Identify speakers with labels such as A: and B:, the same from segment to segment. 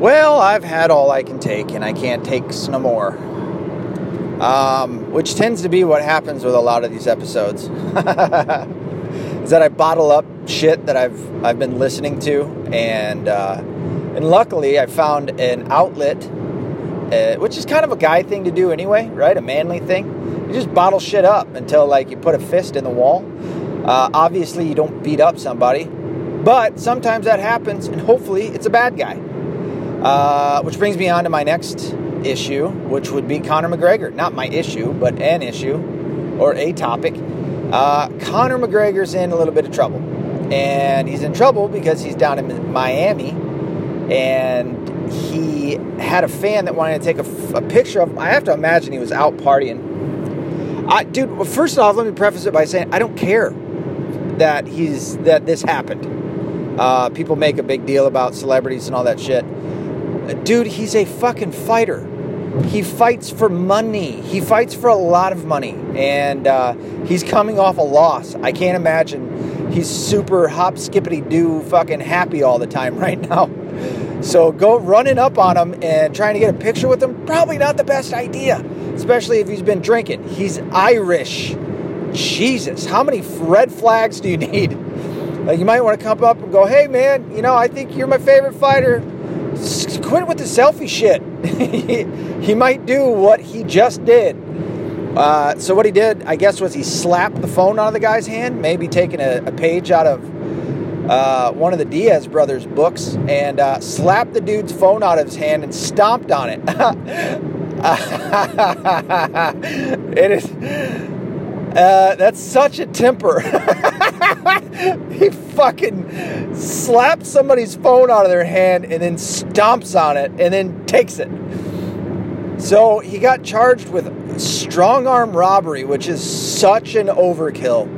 A: Well, I've had all I can take, and I can't take no more. Um, which tends to be what happens with a lot of these episodes. Is that I bottle up shit that I've I've been listening to, and uh, and luckily I found an outlet, uh, which is kind of a guy thing to do anyway, right? A manly thing. You just bottle shit up until like you put a fist in the wall. Uh, obviously, you don't beat up somebody, but sometimes that happens, and hopefully it's a bad guy. Uh, which brings me on to my next issue, which would be Conor McGregor. Not my issue, but an issue or a topic. Uh, Conor McGregor's in a little bit of trouble. And he's in trouble because he's down in Miami and he had a fan that wanted to take a, a picture of I have to imagine he was out partying. I, dude, first off, let me preface it by saying I don't care that he's that this happened. Uh, people make a big deal about celebrities and all that shit. Dude, he's a fucking fighter. He fights for money. He fights for a lot of money, and uh, he's coming off a loss. I can't imagine he's super hop skippity doo fucking happy all the time right now. So go running up on him and trying to get a picture with him probably not the best idea, especially if he's been drinking. He's Irish. Jesus, how many red flags do you need? Like you might want to come up and go, "Hey man, you know, I think you're my favorite fighter. Quit with the selfie shit." he might do what he just did. Uh, so what he did, I guess, was he slapped the phone out of the guy's hand, maybe taking a, a page out of uh, one of the Diaz brothers' books, and uh, slapped the dude's phone out of his hand and stomped on it. it is. Uh, that's such a temper. he fucking slaps somebody's phone out of their hand and then stomps on it and then takes it. So he got charged with strong arm robbery, which is such an overkill.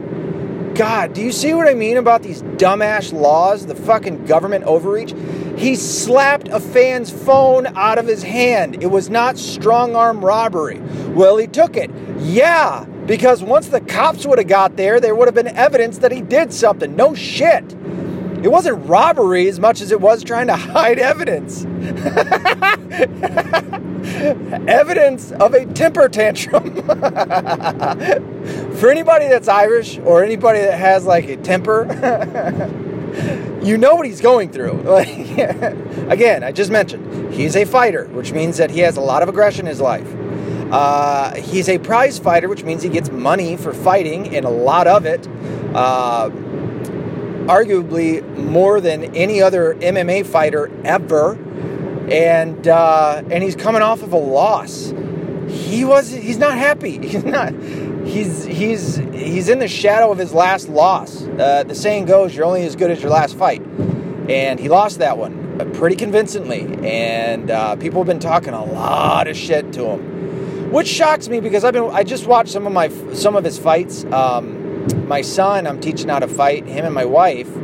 A: God, do you see what I mean about these dumbass laws, the fucking government overreach? He slapped a fan's phone out of his hand. It was not strong arm robbery. Well, he took it. Yeah, because once the cops would have got there, there would have been evidence that he did something. No shit. It wasn't robbery as much as it was trying to hide evidence. evidence of a temper tantrum. For anybody that's Irish or anybody that has like a temper, you know what he's going through. again, I just mentioned he's a fighter, which means that he has a lot of aggression in his life. Uh, he's a prize fighter, which means he gets money for fighting and a lot of it. Uh, arguably more than any other MMA fighter ever, and uh, and he's coming off of a loss. He was he's not happy. He's not. He's he's he's in the shadow of his last loss. Uh, the saying goes, "You're only as good as your last fight," and he lost that one uh, pretty convincingly. And uh, people have been talking a lot of shit to him, which shocks me because I've been I just watched some of my some of his fights. Um, my son, I'm teaching how to fight, him and my wife.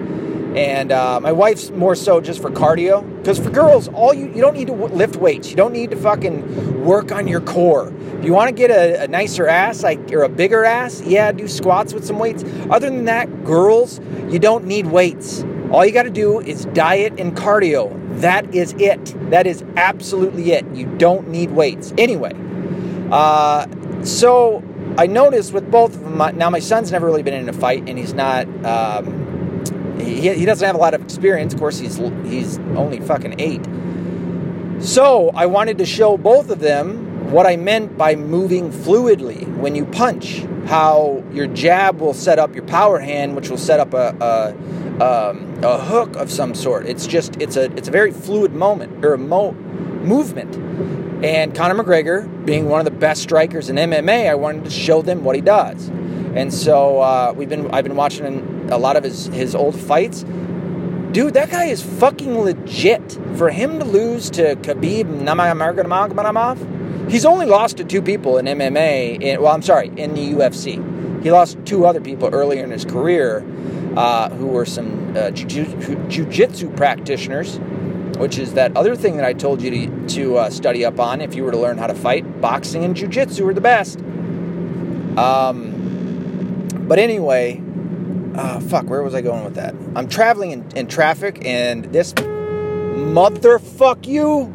A: And uh, my wife's more so just for cardio. Because for girls, all you you don't need to lift weights. You don't need to fucking work on your core. If you want to get a, a nicer ass, like or a bigger ass, yeah, do squats with some weights. Other than that, girls, you don't need weights. All you got to do is diet and cardio. That is it. That is absolutely it. You don't need weights. Anyway, uh, so I noticed with both of them. Now my son's never really been in a fight, and he's not. Um, he, he doesn't have a lot of experience. Of course, he's he's only fucking eight. So I wanted to show both of them what I meant by moving fluidly when you punch. How your jab will set up your power hand, which will set up a, a, um, a hook of some sort. It's just it's a it's a very fluid moment or a mo- movement. And Conor McGregor, being one of the best strikers in MMA, I wanted to show them what he does. And so uh, we've been I've been watching a lot of his his old fights. Dude, that guy is fucking legit. For him to lose to Khabib Nurmagomedov, he's only lost to two people in MMA. In, well, I'm sorry, in the UFC. He lost two other people earlier in his career uh, who were some uh, jiu-jitsu practitioners which is that other thing that I told you to, to uh, study up on if you were to learn how to fight. Boxing and jujitsu are the best. Um, but anyway, uh, fuck, where was I going with that? I'm traveling in, in traffic, and this motherfuck you.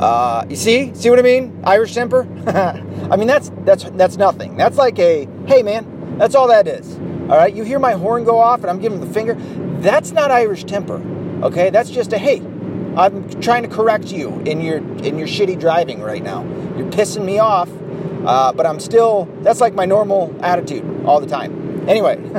A: Uh, you see, see what I mean? Irish temper. I mean that's that's that's nothing. That's like a hey man, that's all that is. All right, you hear my horn go off and I'm giving the finger. That's not Irish temper. Okay, that's just a hey. I'm trying to correct you in your in your shitty driving right now. You're pissing me off, uh, but I'm still. That's like my normal attitude all the time. Anyway,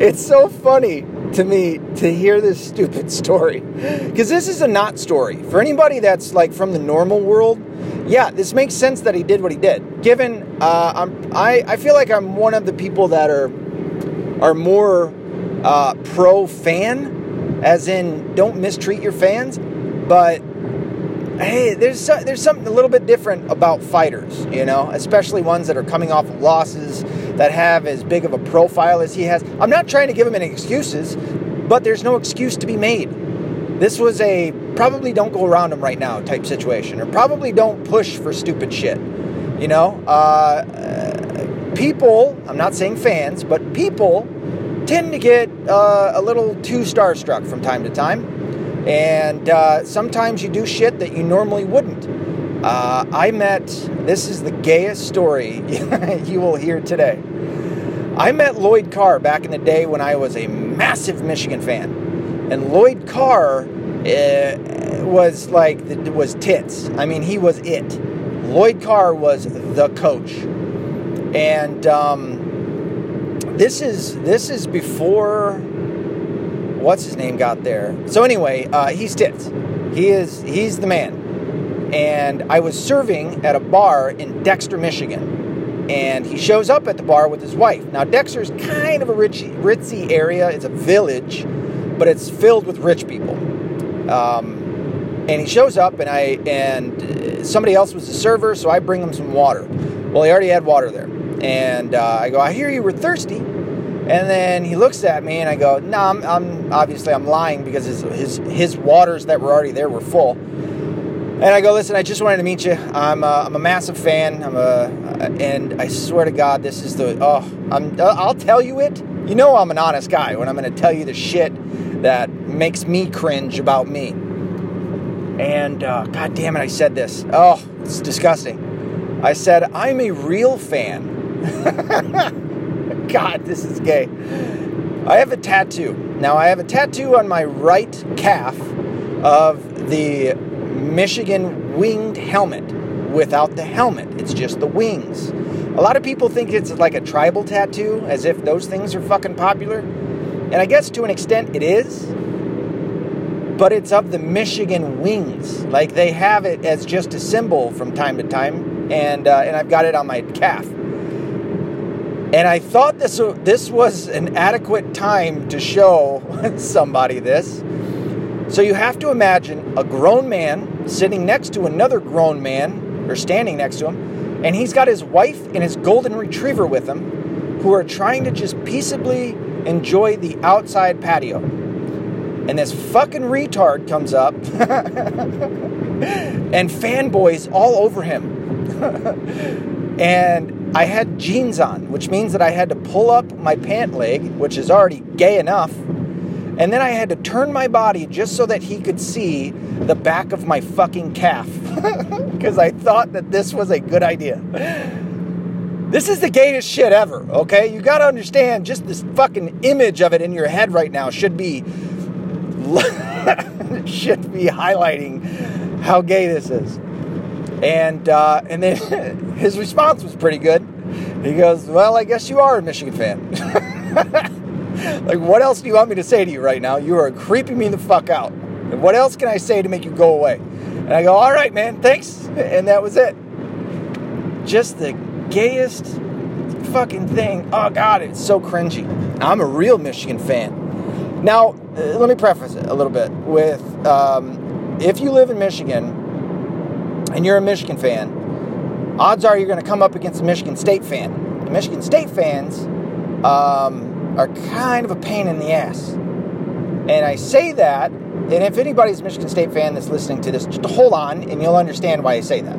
A: it's so funny to me to hear this stupid story because this is a not story for anybody that's like from the normal world. Yeah, this makes sense that he did what he did. Given uh, I'm, I, I feel like I'm one of the people that are are more uh, pro fan, as in don't mistreat your fans, but hey, there's there's something a little bit different about fighters, you know, especially ones that are coming off of losses that have as big of a profile as he has. I'm not trying to give him any excuses, but there's no excuse to be made. This was a probably don't go around him right now type situation, or probably don't push for stupid shit. You know, uh, people. I'm not saying fans, but people tend to get uh, a little too starstruck from time to time. And uh, sometimes you do shit that you normally wouldn't. Uh, I met, this is the gayest story you will hear today. I met Lloyd Carr back in the day when I was a massive Michigan fan. And Lloyd Carr uh, was like, was tits. I mean, he was it. Lloyd Carr was the coach. And, um, this is this is before what's his name got there. So anyway, uh, he's tits. He is he's the man. And I was serving at a bar in Dexter, Michigan, and he shows up at the bar with his wife. Now Dexter's kind of a rich, ritzy area. It's a village, but it's filled with rich people. Um, and he shows up, and I and somebody else was the server, so I bring him some water. Well, he already had water there. And uh, I go, I hear you were thirsty. And then he looks at me and I go, No, I'm, I'm obviously I'm lying because his, his his waters that were already there were full. And I go, listen, I just wanted to meet you. I'm a, I'm a massive fan. I'm a, and I swear to God, this is the oh, I'm I'll tell you it. You know I'm an honest guy when I'm going to tell you the shit that makes me cringe about me. And uh, God damn it, I said this. Oh, it's disgusting. I said I'm a real fan God, this is gay. I have a tattoo. Now, I have a tattoo on my right calf of the Michigan winged helmet without the helmet. It's just the wings. A lot of people think it's like a tribal tattoo, as if those things are fucking popular. And I guess to an extent it is. But it's of the Michigan wings. Like they have it as just a symbol from time to time. And, uh, and I've got it on my calf. And I thought this, this was an adequate time to show somebody this. So you have to imagine a grown man sitting next to another grown man, or standing next to him, and he's got his wife and his golden retriever with him, who are trying to just peaceably enjoy the outside patio. And this fucking retard comes up and fanboys all over him. and I had jeans on, which means that I had to pull up my pant leg, which is already gay enough. And then I had to turn my body just so that he could see the back of my fucking calf. Because I thought that this was a good idea. This is the gayest shit ever, okay? You gotta understand, just this fucking image of it in your head right now should be. should be highlighting how gay this is. And uh, and then his response was pretty good. He goes, "Well, I guess you are a Michigan fan." like, what else do you want me to say to you right now? You are creeping me the fuck out. And what else can I say to make you go away? And I go, "All right, man, thanks." And that was it. Just the gayest fucking thing. Oh God, it's so cringy. I'm a real Michigan fan. Now, uh, let me preface it a little bit with um, if you live in Michigan and you're a Michigan fan, odds are you're going to come up against a Michigan State fan. The Michigan State fans um, are kind of a pain in the ass. And I say that, and if anybody's a Michigan State fan that's listening to this, just hold on and you'll understand why I say that.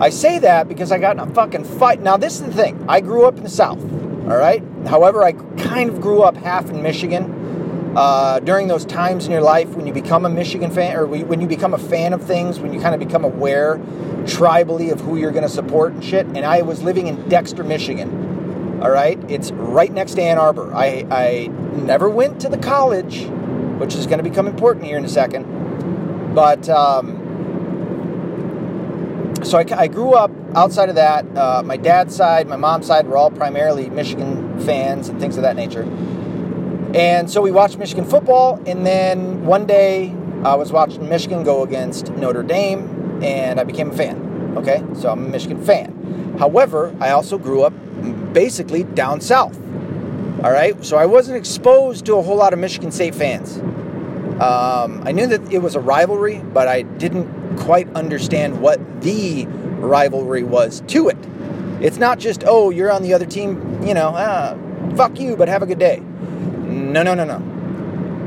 A: I say that because I got in a fucking fight. Now, this is the thing. I grew up in the South, All right. However, I kind of grew up half in Michigan. Uh, during those times in your life when you become a Michigan fan, or when you become a fan of things, when you kind of become aware tribally of who you're going to support and shit. And I was living in Dexter, Michigan. All right, it's right next to Ann Arbor. I, I never went to the college, which is going to become important here in a second. But um, so I, I, grew up outside of that. Uh, my dad's side, my mom's side were all primarily Michigan fans and things of that nature. And so we watched Michigan football, and then one day I was watching Michigan go against Notre Dame, and I became a fan. Okay, so I'm a Michigan fan. However, I also grew up basically down south. All right, so I wasn't exposed to a whole lot of Michigan State fans. Um, I knew that it was a rivalry, but I didn't quite understand what the rivalry was to it. It's not just, oh, you're on the other team, you know, ah, fuck you, but have a good day. No, no, no, no.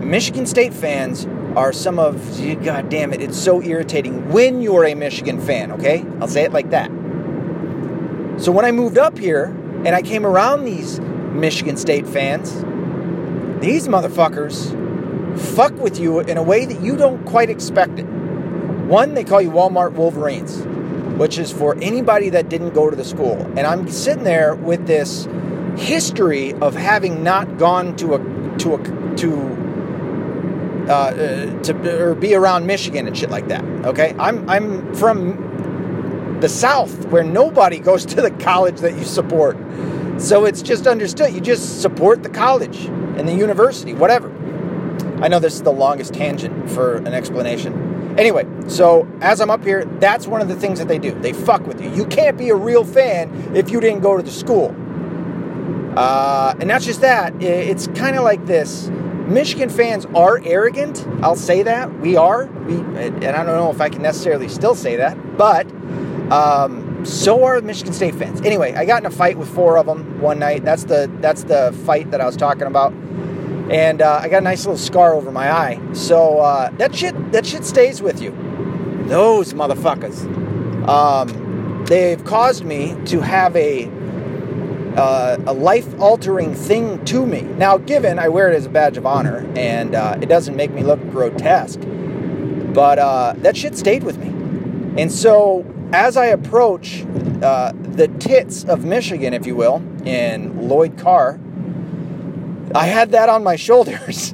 A: Michigan State fans are some of, god damn it, it's so irritating when you're a Michigan fan, okay? I'll say it like that. So when I moved up here and I came around these Michigan State fans, these motherfuckers fuck with you in a way that you don't quite expect it. One, they call you Walmart Wolverines, which is for anybody that didn't go to the school. And I'm sitting there with this history of having not gone to a to a to uh, uh, to or be around Michigan and shit like that. Okay, I'm I'm from the South where nobody goes to the college that you support, so it's just understood. You just support the college and the university, whatever. I know this is the longest tangent for an explanation. Anyway, so as I'm up here, that's one of the things that they do. They fuck with you. You can't be a real fan if you didn't go to the school. Uh, and not just that, it's kind of like this. Michigan fans are arrogant. I'll say that we are. We, and I don't know if I can necessarily still say that, but um, so are Michigan State fans. Anyway, I got in a fight with four of them one night. That's the that's the fight that I was talking about and uh, I got a nice little scar over my eye. So uh, that shit that shit stays with you. Those motherfuckers. Um, they've caused me to have a uh, a life altering thing to me. Now, given I wear it as a badge of honor, and uh, it doesn't make me look grotesque, but uh, that shit stayed with me. And so, as I approach uh, the tits of Michigan, if you will, in Lloyd Carr I had that on my shoulders,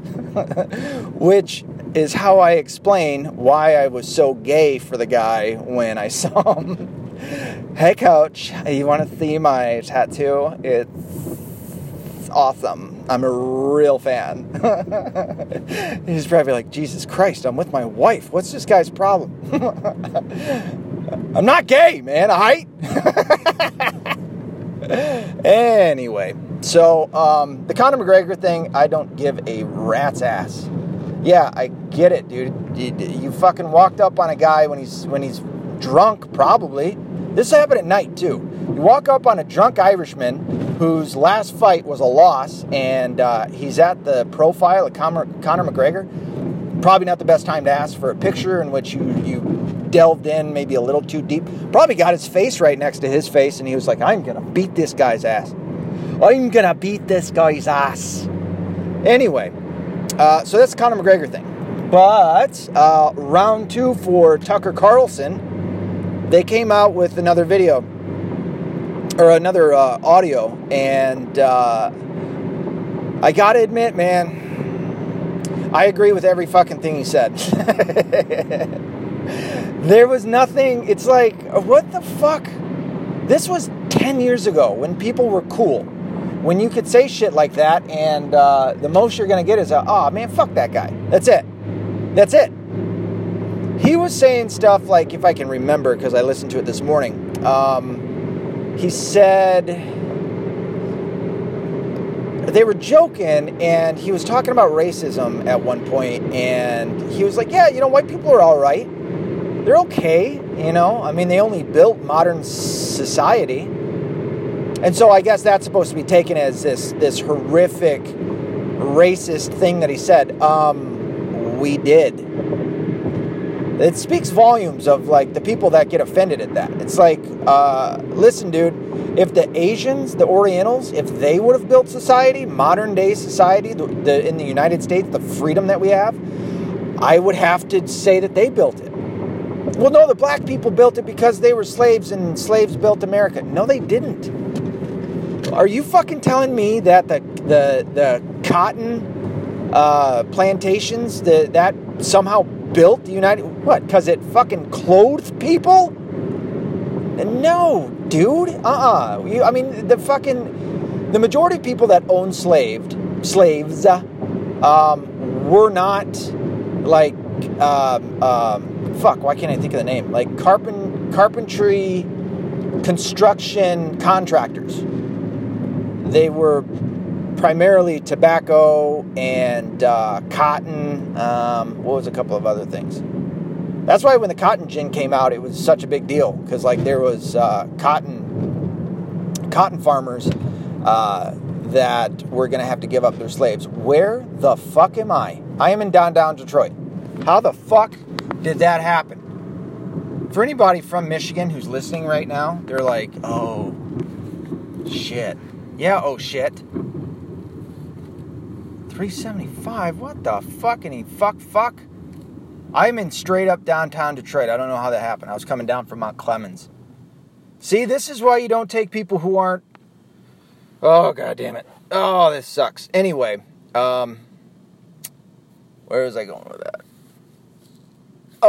A: which is how I explain why I was so gay for the guy when I saw him. Hey, coach, you want to see my tattoo? It's awesome. I'm a real fan. He's probably like, Jesus Christ, I'm with my wife. What's this guy's problem? I'm not gay, man. I. anyway. So, um, the Conor McGregor thing, I don't give a rat's ass. Yeah, I get it, dude. You, you fucking walked up on a guy when he's when he's drunk, probably. This happened at night too. You walk up on a drunk Irishman whose last fight was a loss, and uh, he's at the profile of Conor, Conor McGregor. Probably not the best time to ask for a picture in which you you delved in maybe a little too deep. Probably got his face right next to his face, and he was like, "I'm gonna beat this guy's ass." I'm gonna beat this guy's ass. Anyway, uh, so that's the Conor McGregor thing. But uh, round two for Tucker Carlson, they came out with another video or another uh, audio, and uh, I gotta admit, man, I agree with every fucking thing he said. there was nothing. It's like, what the fuck? This was 10 years ago when people were cool when you could say shit like that and uh, the most you're to get is a, oh man, fuck that guy. That's it. That's it. He was saying stuff like, if I can remember, because I listened to it this morning, um, he said they were joking and he was talking about racism at one point and he was like, yeah, you know, white people are all right. They're okay, you know. I mean, they only built modern society and so I guess that's supposed to be taken as this this horrific racist thing that he said. Um, we did. It speaks volumes of like the people that get offended at that. It's like, uh, listen, dude, if the Asians, the Orientals, if they would have built society, modern day society, the, the, in the United States, the freedom that we have, I would have to say that they built it. Well, no, the black people built it because they were slaves and slaves built America. No, they didn't. Are you fucking telling me that the the the cotton uh, plantations the, that somehow built the United what? Because it fucking clothed people? No, dude. Uh uh I mean, the fucking the majority of people that own slaved slaves um, were not like um, um, fuck. Why can't I think of the name? Like carpent carpentry construction contractors. They were primarily tobacco and uh, cotton. Um, what was a couple of other things? That's why when the cotton gin came out, it was such a big deal because like there was uh, cotton cotton farmers uh, that were going to have to give up their slaves. Where the fuck am I? I am in downtown Detroit. How the fuck did that happen? For anybody from Michigan who's listening right now, they're like, "Oh shit." Yeah, oh shit. 375? What the fucking fuck fuck? I'm in straight up downtown Detroit. I don't know how that happened. I was coming down from Mount Clemens. See, this is why you don't take people who aren't. Oh, god damn it. Oh, this sucks. Anyway, um, where was I going with that?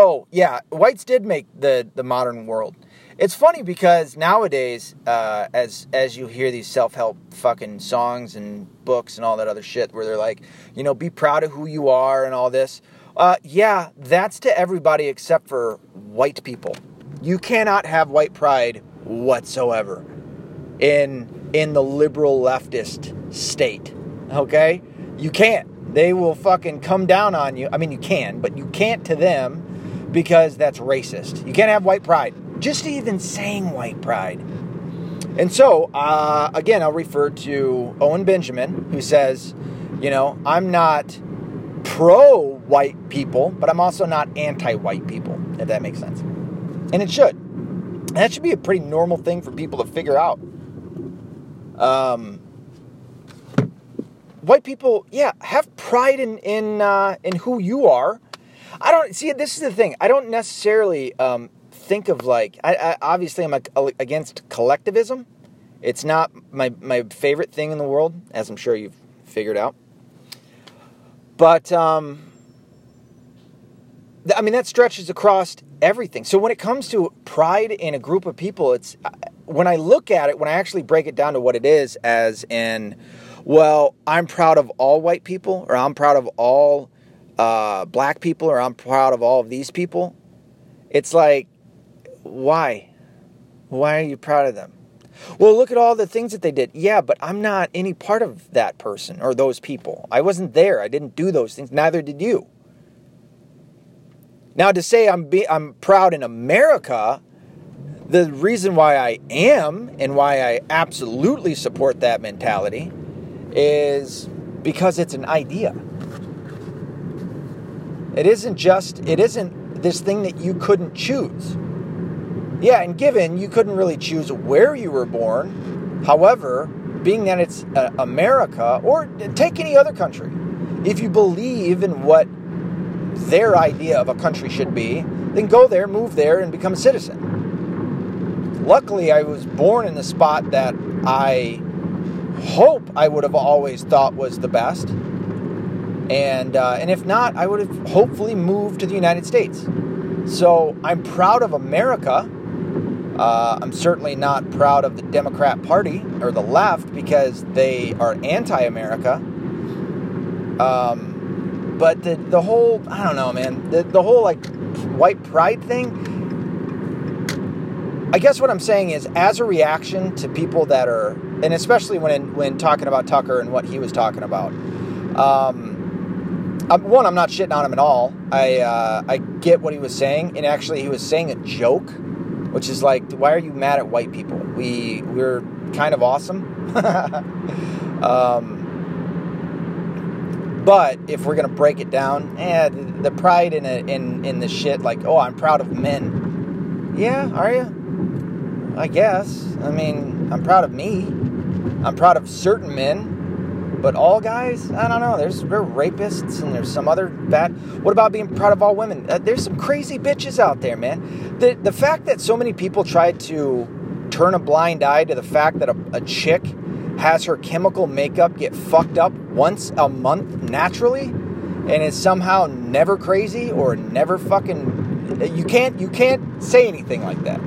A: Oh, yeah, whites did make the, the modern world. It's funny because nowadays, uh, as as you hear these self help fucking songs and books and all that other shit, where they're like, you know, be proud of who you are and all this. Uh, yeah, that's to everybody except for white people. You cannot have white pride whatsoever in in the liberal leftist state. Okay, you can't. They will fucking come down on you. I mean, you can, but you can't to them because that's racist. You can't have white pride just even saying white pride. And so, uh, again, I'll refer to Owen Benjamin, who says, you know, I'm not pro white people, but I'm also not anti white people, if that makes sense. And it should. that should be a pretty normal thing for people to figure out. Um, white people, yeah, have pride in in uh, in who you are. I don't see. This is the thing. I don't necessarily um, think of like I, I obviously I'm against collectivism. It's not my my favorite thing in the world, as I'm sure you've figured out. But um, I mean that stretches across everything. So when it comes to pride in a group of people, it's when I look at it, when I actually break it down to what it is, as in, well, I'm proud of all white people, or I'm proud of all uh, black people, or I'm proud of all of these people. It's like why? Why are you proud of them? Well, look at all the things that they did. Yeah, but I'm not any part of that person or those people. I wasn't there. I didn't do those things. Neither did you. Now, to say I'm be, I'm proud in America, the reason why I am and why I absolutely support that mentality is because it's an idea. It isn't just it isn't this thing that you couldn't choose. Yeah, and given you couldn't really choose where you were born, however, being that it's uh, America, or take any other country, if you believe in what their idea of a country should be, then go there, move there, and become a citizen. Luckily, I was born in the spot that I hope I would have always thought was the best. And, uh, and if not, I would have hopefully moved to the United States. So I'm proud of America uh, I'm certainly not proud of the Democrat Party or the left because they are anti America. Um, but the, the whole, I don't know, man, the, the whole like white pride thing, I guess what I'm saying is, as a reaction to people that are, and especially when when talking about Tucker and what he was talking about, um, One, I'm not shitting on him at all. I uh, I get what he was saying, and actually, he was saying a joke which is like, why are you mad at white people? We we're kind of awesome. um, but if we're gonna break it down, eh, the, pride in a, in in the shit, like, oh, I'm proud of men. Yeah, are you? I guess. I mean, I'm proud of me. I'm proud of certain men. But all guys, I don't know. There's there rapists and there's some other bad. What about being proud of all women? Uh, there's some crazy bitches out there, man. The the fact that so many people try to turn a blind eye to the fact that a, a chick has her chemical makeup get fucked up once a month naturally and is somehow never crazy or never fucking you can't you can't say anything like that.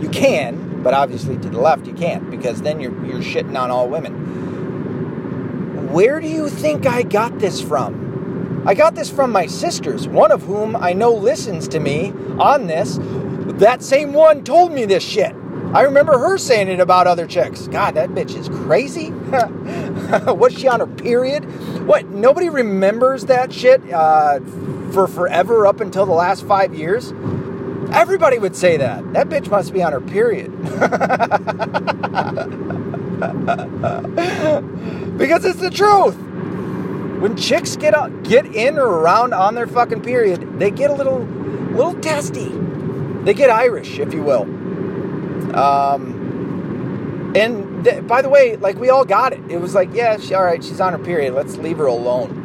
A: You can, but obviously to the left you can't because then you're you're shitting on all women. Where do you think I got this from? I got this from my sisters, one of whom I know listens to me on this. That same one told me this shit. I remember her saying it about other chicks. God, that bitch is crazy. Was she on her period? What? Nobody remembers that shit uh, for forever up until the last five years? Everybody would say that. That bitch must be on her period. because it's the truth. When chicks get out, get in or around on their fucking period, they get a little, little testy. They get Irish, if you will. Um, and th- by the way, like we all got it. It was like, yeah, she, all right, she's on her period. Let's leave her alone.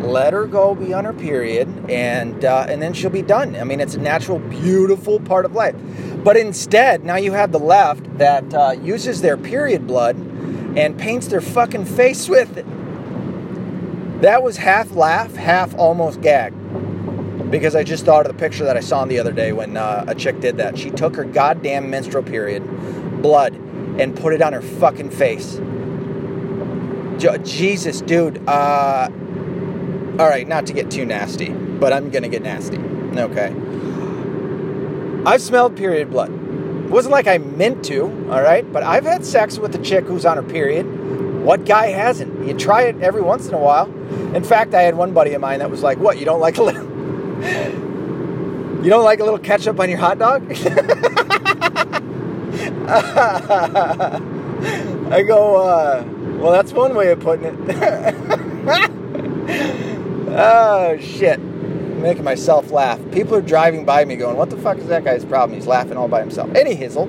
A: Let her go be on her period, and uh, and then she'll be done. I mean, it's a natural, beautiful part of life. But instead, now you have the left that uh, uses their period blood and paints their fucking face with it. That was half laugh, half almost gag because I just thought of the picture that I saw the other day when uh, a chick did that. She took her goddamn menstrual period blood and put it on her fucking face. Jesus, dude. Uh, all right, not to get too nasty, but I'm gonna get nasty. Okay. I've smelled period blood. It wasn't like I meant to, all right, but I've had sex with a chick who's on her period. What guy hasn't? You try it every once in a while. In fact, I had one buddy of mine that was like, "What? You don't like a little?" You don't like a little ketchup on your hot dog? I go, uh, well, that's one way of putting it. oh, shit. Making myself laugh. People are driving by me going, what the fuck is that guy's problem? He's laughing all by himself. Any hizzle.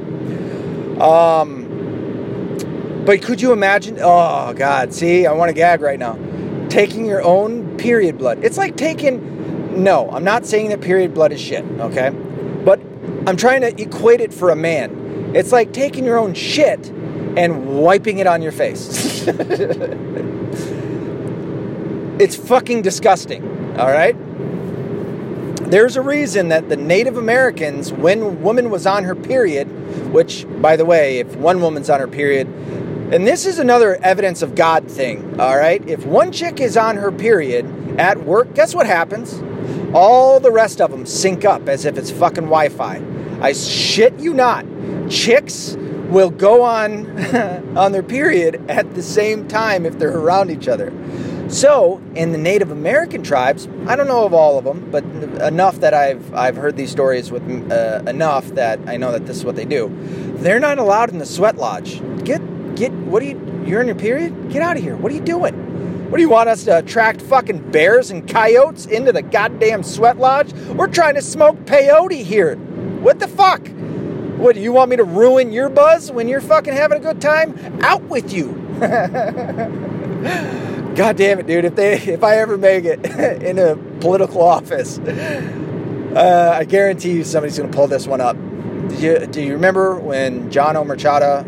A: Um, but could you imagine? Oh, God. See, I want to gag right now. Taking your own period blood. It's like taking no, I'm not saying that period blood is shit, okay? But I'm trying to equate it for a man. It's like taking your own shit and wiping it on your face. it's fucking disgusting, all right? There's a reason that the Native Americans, when a woman was on her period, which, by the way, if one woman's on her period, and this is another evidence of God thing, all right? If one chick is on her period at work, guess what happens? All the rest of them sync up as if it's fucking Wi Fi. I shit you not. Chicks will go on on their period at the same time if they're around each other. So, in the Native American tribes, I don't know of all of them, but enough that I've I've heard these stories with uh, enough that I know that this is what they do. They're not allowed in the sweat lodge. Get get what are you you're in your period? Get out of here. What are you doing? What do you want us to attract fucking bears and coyotes into the goddamn sweat lodge? We're trying to smoke peyote here. What the fuck? What do you want me to ruin your buzz when you're fucking having a good time? Out with you. God damn it, dude! If they, if I ever make it in a political office, uh, I guarantee you somebody's gonna pull this one up. Do you, do you remember when John Omerchada?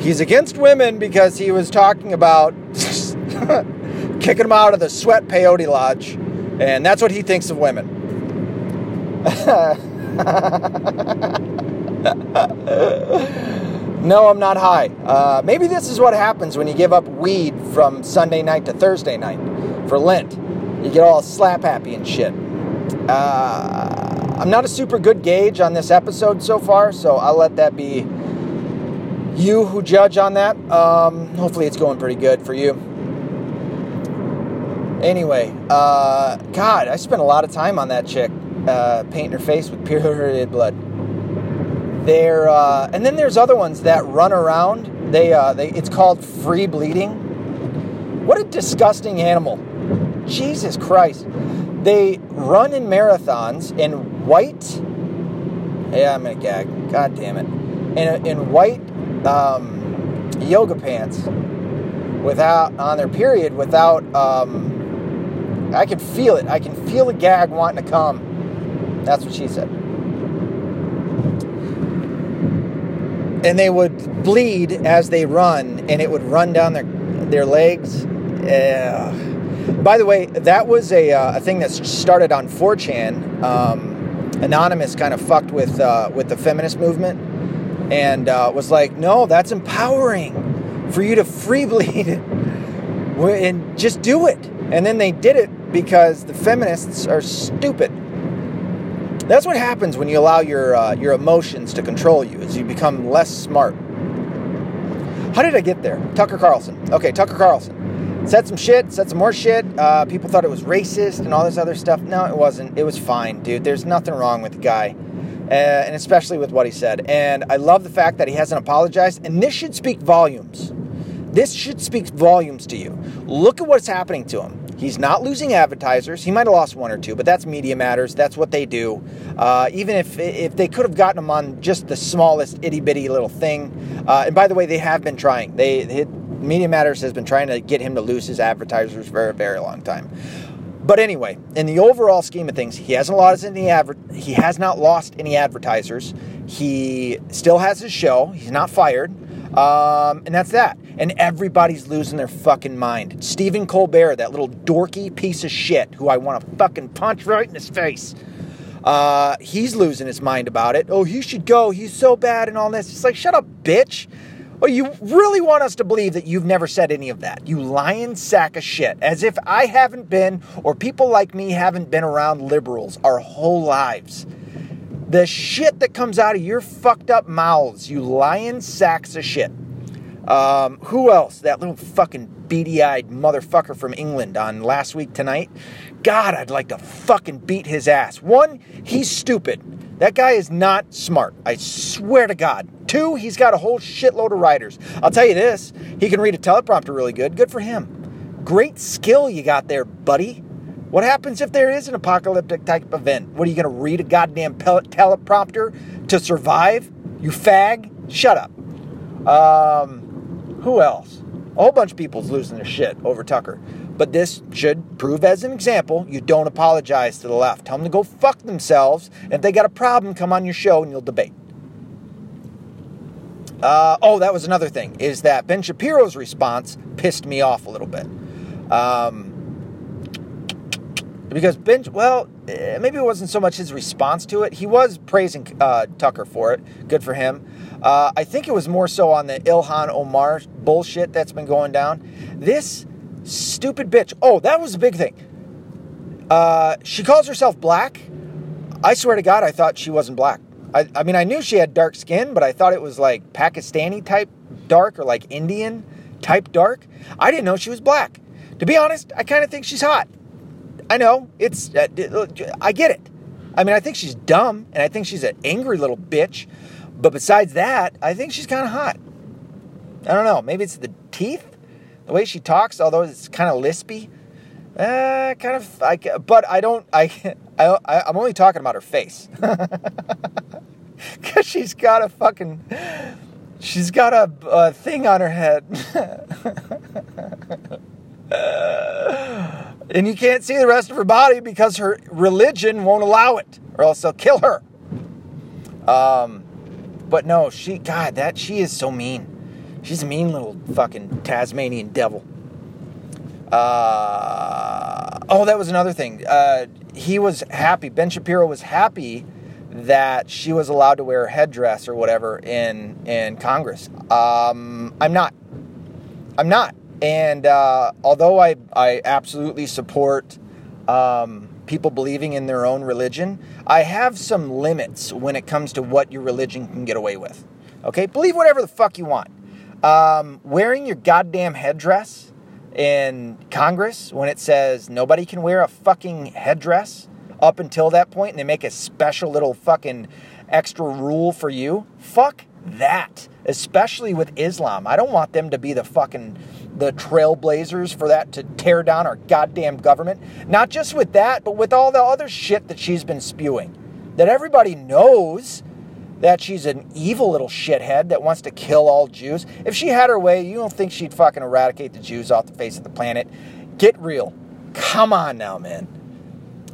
A: He's against women because he was talking about kicking them out of the sweat peyote lodge, and that's what he thinks of women. no, I'm not high. Uh, maybe this is what happens when you give up weed from Sunday night to Thursday night for Lent. You get all slap happy and shit. Uh, I'm not a super good gauge on this episode so far, so I'll let that be you who judge on that. Um, hopefully, it's going pretty good for you. Anyway, uh, God, I spent a lot of time on that chick, uh, painting her face with period blood. There, uh, and then there's other ones that run around. They, uh, they, it's called free bleeding. What a disgusting animal! Jesus Christ! They run in marathons in white. Yeah, I'm gonna gag. God damn it! In in white um, yoga pants without on their period without um, I can feel it. I can feel the gag wanting to come. That's what she said. And they would bleed as they run, and it would run down their their legs. Uh, by the way, that was a, uh, a thing that started on 4chan. Um, Anonymous kind of fucked with uh, with the feminist movement and uh, was like, "No, that's empowering for you to free bleed and just do it." And then they did it because the feminists are stupid. That's what happens when you allow your uh, your emotions to control you, is you become less smart. How did I get there? Tucker Carlson. Okay, Tucker Carlson said some shit, said some more shit. Uh, people thought it was racist and all this other stuff. No, it wasn't. It was fine, dude. There's nothing wrong with the guy, uh, and especially with what he said. And I love the fact that he hasn't apologized. And this should speak volumes. This should speak volumes to you. Look at what's happening to him. He's not losing advertisers. He might have lost one or two, but that's Media Matters. That's what they do. Uh, even if if they could have gotten him on just the smallest itty bitty little thing. Uh, and by the way, they have been trying. They, they Media Matters has been trying to get him to lose his advertisers for a very long time. But anyway, in the overall scheme of things, he hasn't lost any adver- he has not lost any advertisers. He still has his show. He's not fired. Um, and that's that. And everybody's losing their fucking mind. Stephen Colbert, that little dorky piece of shit who I want to fucking punch right in his face. Uh, he's losing his mind about it. Oh, he should go. He's so bad and all this. It's like, shut up, bitch. Oh, you really want us to believe that you've never said any of that? You lying sack of shit. As if I haven't been, or people like me haven't been around liberals our whole lives. The shit that comes out of your fucked up mouths, you lying sacks of shit. Um, who else? That little fucking beady eyed motherfucker from England on last week tonight. God, I'd like to fucking beat his ass. One, he's stupid. That guy is not smart. I swear to God. Two, he's got a whole shitload of writers. I'll tell you this he can read a teleprompter really good. Good for him. Great skill you got there, buddy. What happens if there is an apocalyptic type event? What are you going to read a goddamn teleprompter to survive? You fag? Shut up. Um, who else? A whole bunch of people's losing their shit over Tucker. But this should prove as an example you don't apologize to the left. Tell them to go fuck themselves. And if they got a problem, come on your show and you'll debate. Uh, oh, that was another thing, is that Ben Shapiro's response pissed me off a little bit. Um, because Ben, well, eh, maybe it wasn't so much his response to it. He was praising uh, Tucker for it. Good for him. Uh, I think it was more so on the Ilhan Omar bullshit that's been going down. This Stupid bitch. Oh, that was a big thing. Uh, she calls herself black. I swear to God, I thought she wasn't black. I, I mean, I knew she had dark skin, but I thought it was like Pakistani type dark or like Indian type dark. I didn't know she was black. To be honest, I kind of think she's hot. I know it's. Uh, I get it. I mean, I think she's dumb, and I think she's an angry little bitch. But besides that, I think she's kind of hot. I don't know. Maybe it's the teeth. The way she talks, although it's kind of lispy, uh, kind of. I, but I don't. I, I. I'm only talking about her face, because she's got a fucking. She's got a, a thing on her head. and you can't see the rest of her body because her religion won't allow it, or else they'll kill her. Um, but no, she, God, that she is so mean. She's a mean little fucking Tasmanian devil. Uh, oh, that was another thing. Uh, he was happy. Ben Shapiro was happy that she was allowed to wear a headdress or whatever in in Congress. Um, I'm not. I'm not. And uh, although I I absolutely support um, people believing in their own religion, I have some limits when it comes to what your religion can get away with. Okay, believe whatever the fuck you want. Um, wearing your goddamn headdress in Congress when it says nobody can wear a fucking headdress up until that point and they make a special little fucking extra rule for you. Fuck that. Especially with Islam. I don't want them to be the fucking the trailblazers for that to tear down our goddamn government. Not just with that, but with all the other shit that she's been spewing. That everybody knows that she's an evil little shithead that wants to kill all Jews. If she had her way, you don't think she'd fucking eradicate the Jews off the face of the planet? Get real. Come on now, man.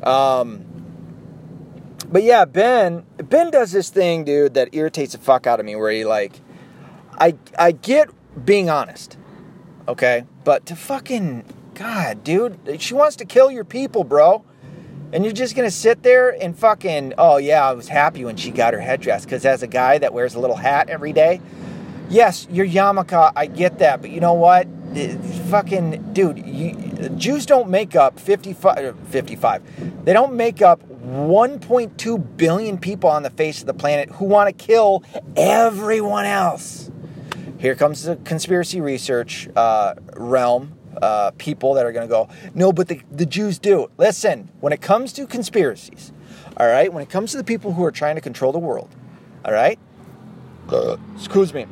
A: Um, but yeah, Ben Ben does this thing, dude, that irritates the fuck out of me where he like I I get being honest. Okay? But to fucking God, dude, she wants to kill your people, bro. And you're just gonna sit there and fucking, oh yeah, I was happy when she got her headdress. Because as a guy that wears a little hat every day, yes, you're Yarmulke, I get that. But you know what? Fucking, dude, you, Jews don't make up 55, uh, 55. They don't make up 1.2 billion people on the face of the planet who want to kill everyone else. Here comes the conspiracy research uh, realm uh, people that are going to go, no, but the, the Jews do. Listen, when it comes to conspiracies, all right, when it comes to the people who are trying to control the world, all right, uh, excuse me,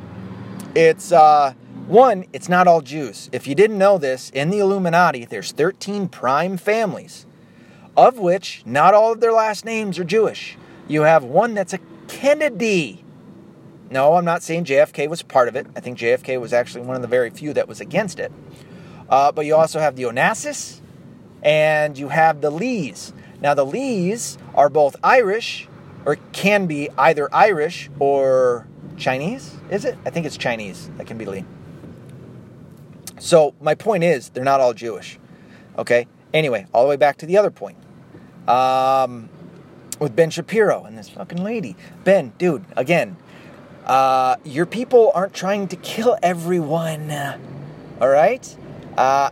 A: it's uh, one, it's not all Jews. If you didn't know this, in the Illuminati, there's 13 prime families, of which not all of their last names are Jewish. You have one that's a Kennedy. No, I'm not saying JFK was part of it. I think JFK was actually one of the very few that was against it. Uh, but you also have the Onassis and you have the Lees. Now, the Lees are both Irish, or can be either Irish or Chinese, is it? I think it's Chinese. That can be Lee. So, my point is, they're not all Jewish. Okay? Anyway, all the way back to the other point. Um, with Ben Shapiro and this fucking lady. Ben, dude, again, uh, your people aren't trying to kill everyone. All right? Uh,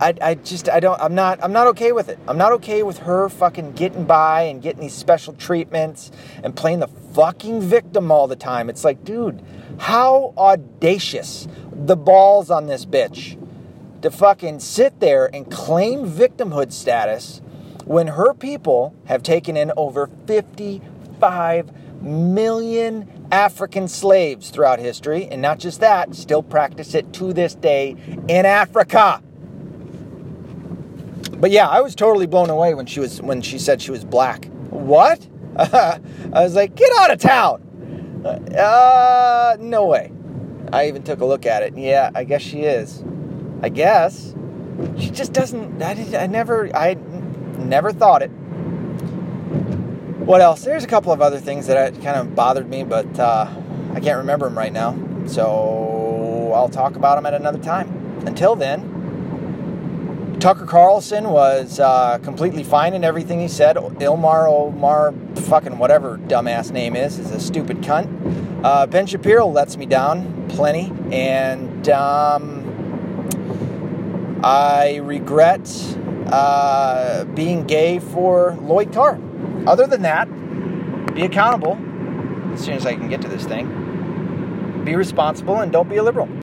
A: I, I just I don't I'm not I'm not okay with it. I'm not okay with her fucking getting by and getting these special treatments and playing the fucking victim all the time. It's like, dude, how audacious the balls on this bitch to fucking sit there and claim victimhood status when her people have taken in over 55 million African slaves throughout history, and not just that, still practice it to this day in Africa. But yeah, I was totally blown away when she was when she said she was black. What? I was like, get out of town. Uh, no way. I even took a look at it. Yeah, I guess she is. I guess she just doesn't. I, I never. I never thought it. What else? There's a couple of other things that kind of bothered me, but uh, I can't remember them right now. So I'll talk about them at another time. Until then, Tucker Carlson was uh, completely fine in everything he said. Ilmar Omar, fucking whatever dumbass name is, is a stupid cunt. Uh, ben Shapiro lets me down plenty, and um, I regret uh, being gay for Lloyd Carr. Other than that, be accountable as soon as I can get to this thing. Be responsible and don't be a liberal.